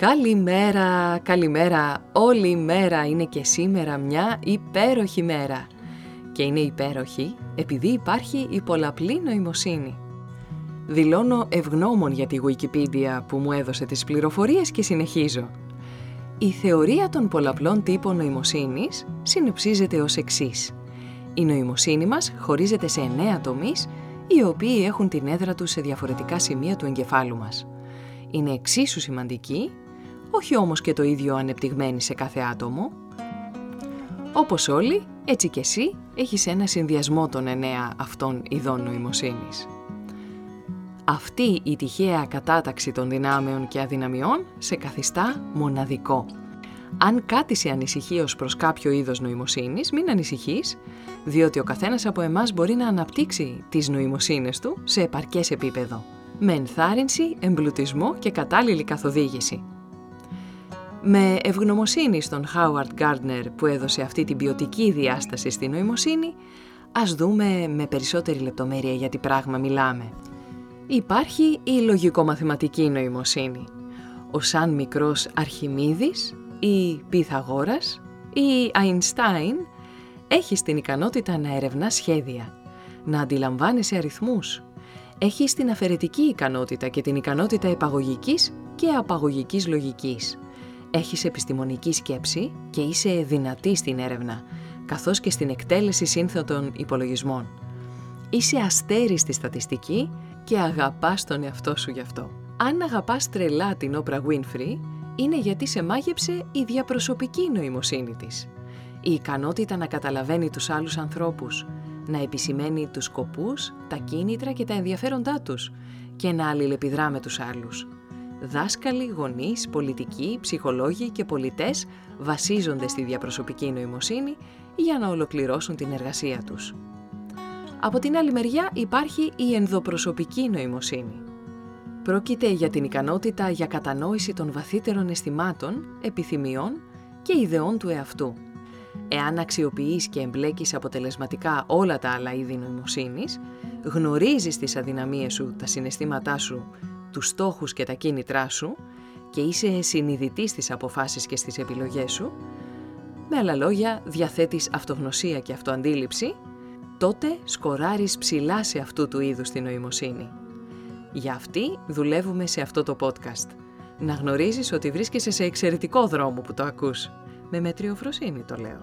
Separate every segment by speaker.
Speaker 1: Καλημέρα, καλημέρα. Όλη η μέρα είναι και σήμερα μια υπέροχη μέρα. Και είναι υπέροχη επειδή υπάρχει η πολλαπλή νοημοσύνη. Δηλώνω ευγνώμων για τη Wikipedia που μου έδωσε τις πληροφορίες και συνεχίζω. Η θεωρία των πολλαπλών τύπων νοημοσύνης συνοψίζεται ως εξής. Η νοημοσύνη μας χωρίζεται σε εννέα τομείς, οι οποίοι έχουν την έδρα τους σε διαφορετικά σημεία του εγκεφάλου μας. Είναι εξίσου σημαντική όχι όμως και το ίδιο ανεπτυγμένη σε κάθε άτομο. Όπως όλοι, έτσι και εσύ έχεις ένα συνδυασμό των εννέα αυτών ειδών νοημοσύνης. Αυτή η τυχαία κατάταξη των δυνάμεων και αδυναμιών σε καθιστά μοναδικό. Αν κάτι σε ανησυχεί ως προς κάποιο είδος νοημοσύνης, μην ανησυχείς, διότι ο καθένας από εμάς μπορεί να αναπτύξει τις νοημοσύνες του σε επαρκές επίπεδο, με ενθάρρυνση, εμπλουτισμό και κατάλληλη καθοδήγηση. Με ευγνωμοσύνη στον Howard Gardner που έδωσε αυτή την ποιοτική διάσταση στη νοημοσύνη, ας δούμε με περισσότερη λεπτομέρεια για τι πράγμα μιλάμε. Υπάρχει η λογικομαθηματική νοημοσύνη. Ο σαν μικρός Αρχιμίδης ή Πυθαγόρας ή Αϊνστάιν έχει την ικανότητα να ερευνά σχέδια, να αντιλαμβάνεσαι αριθμούς. Έχει την αφαιρετική ικανότητα και την ικανότητα επαγωγικής και απαγωγικής λογικής έχεις επιστημονική σκέψη και είσαι δυνατή στην έρευνα, καθώς και στην εκτέλεση σύνθετων υπολογισμών. Είσαι αστέρι στη στατιστική και αγαπάς τον εαυτό σου γι' αυτό. Αν αγαπάς τρελά την Όπρα Winfrey, είναι γιατί σε μάγεψε η διαπροσωπική νοημοσύνη της. Η ικανότητα να καταλαβαίνει τους άλλους ανθρώπους, να επισημαίνει τους σκοπούς, τα κίνητρα και τα ενδιαφέροντά τους και να αλληλεπιδρά με τους άλλους δάσκαλοι, γονείς, πολιτικοί, ψυχολόγοι και πολιτές βασίζονται στη διαπροσωπική νοημοσύνη για να ολοκληρώσουν την εργασία τους. Από την άλλη μεριά υπάρχει η ενδοπροσωπική νοημοσύνη. Πρόκειται για την ικανότητα για κατανόηση των βαθύτερων αισθημάτων, επιθυμιών και ιδεών του εαυτού. Εάν αξιοποιείς και εμπλέκεις αποτελεσματικά όλα τα άλλα είδη νοημοσύνης, γνωρίζεις τις αδυναμίες σου, τα συναισθήματά σου τους στόχους και τα κίνητρά σου και είσαι συνειδητής στις αποφάσεις και στις επιλογές σου, με άλλα λόγια διαθέτεις αυτογνωσία και αυτοαντίληψη, τότε σκοράρεις ψηλά σε αυτού του είδους την νοημοσύνη. Για αυτή δουλεύουμε σε αυτό το podcast. Να γνωρίζεις ότι βρίσκεσαι σε εξαιρετικό δρόμο που το ακούς. Με μετριοφροσύνη το λέω.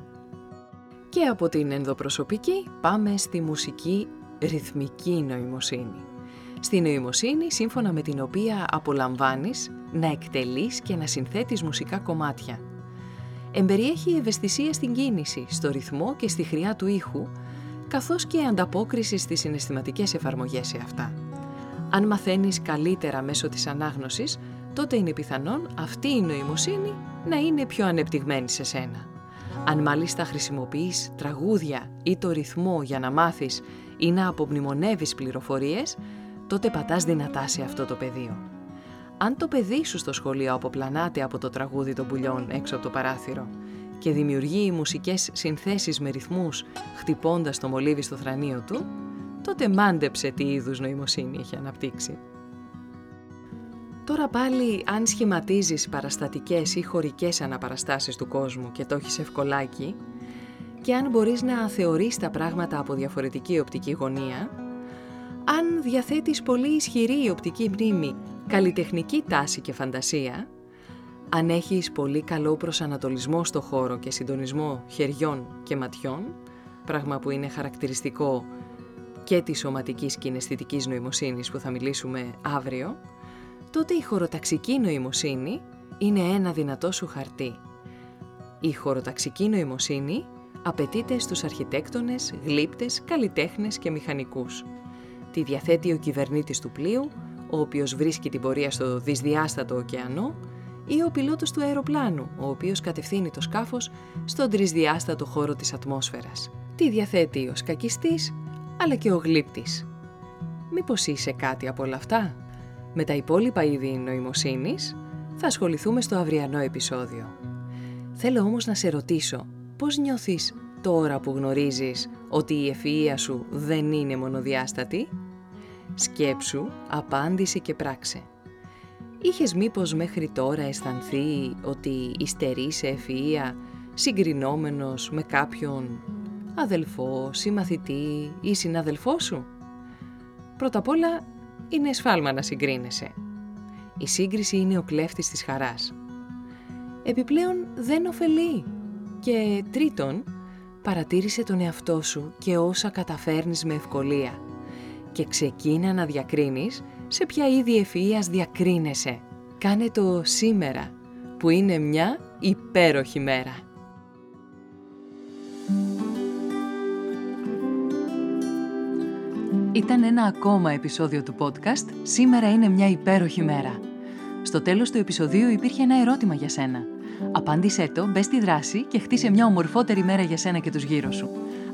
Speaker 1: Και από την ενδοπροσωπική πάμε στη μουσική ρυθμική νοημοσύνη στη νοημοσύνη σύμφωνα με την οποία απολαμβάνεις να εκτελείς και να συνθέτεις μουσικά κομμάτια. Εμπεριέχει ευαισθησία στην κίνηση, στο ρυθμό και στη χρειά του ήχου, καθώς και ανταπόκριση στις συναισθηματικές εφαρμογές σε αυτά. Αν μαθαίνεις καλύτερα μέσω της ανάγνωσης, τότε είναι πιθανόν αυτή η νοημοσύνη να είναι πιο ανεπτυγμένη σε σένα. Αν μάλιστα χρησιμοποιείς τραγούδια ή το ρυθμό για να μάθεις ή να απομνημονεύεις πληροφορίες, τότε πατάς δυνατά σε αυτό το πεδίο. Αν το παιδί σου στο σχολείο αποπλανάται από το τραγούδι των πουλιών έξω από το παράθυρο και δημιουργεί μουσικές συνθέσεις με ρυθμούς χτυπώντας το μολύβι στο θρανίο του, τότε μάντεψε τι είδους νοημοσύνη έχει αναπτύξει. Τώρα πάλι αν σχηματίζεις παραστατικές ή χωρικές αναπαραστάσεις του κόσμου και το έχεις ευκολάκι και αν μπορείς να θεωρείς τα πράγματα από διαφορετική οπτική γωνία, αν διαθέτεις πολύ ισχυρή οπτική μνήμη, καλλιτεχνική τάση και φαντασία, αν έχεις πολύ καλό προσανατολισμό στο χώρο και συντονισμό χεριών και ματιών, πράγμα που είναι χαρακτηριστικό και της σωματικής αισθητικής νοημοσύνης που θα μιλήσουμε αύριο, τότε η χωροταξική νοημοσύνη είναι ένα δυνατό σου χαρτί. Η χωροταξική νοημοσύνη απαιτείται στους αρχιτέκτονες, γλύπτες, καλλιτέχνες και μηχανικούς. Τη διαθέτει ο κυβερνήτης του πλοίου, ο οποίος βρίσκει την πορεία στο δυσδιάστατο ωκεανό, ή ο πιλότος του αεροπλάνου, ο οποίος κατευθύνει το σκάφος στον τρισδιάστατο χώρο της ατμόσφαιρας. Τη διαθέτει ο σκακιστής, αλλά και ο γλύπτης. Μήπως είσαι κάτι από όλα αυτά; Με τα υπόλοιπα είδη νοημοσύνης θα ασχοληθούμε στο αυριανό επεισόδιο. Θέλω όμως να σε ρωτήσω, πώς νιώθεις τώρα που γνωρίζεις ότι η ευφυΐα σου δεν είναι μονοδιάστατη; Σκέψου, απάντηση και πράξε. Είχες μήπως μέχρι τώρα αισθανθεί ότι υστερείς σε ευφυΐα συγκρινόμενος με κάποιον αδελφό, συμμαθητή ή συναδελφό σου; Πρώτα απ' όλα, είναι εσφάλμα να συγκρίνεσαι. Η σύγκριση είναι ο κλέφτης της χαράς. Επιπλέον δεν ωφελεί. Και τρίτον, παρατήρησε τον εαυτό σου και όσα καταφέρνεις με ευκολία και ξεκίνα να διακρίνεις σε ποια είδη ευφυΐας διακρίνεσαι. Κάνε το σήμερα, που είναι μια υπέροχη μέρα.
Speaker 2: Ήταν ένα ακόμα επεισόδιο του podcast «Σήμερα είναι μια υπέροχη μέρα». Στο τέλος του επεισοδίου υπήρχε ένα ερώτημα για σένα. Απάντησέ το, μπες στη δράση και χτίσε μια ομορφότερη μέρα για σένα και τους γύρω σου.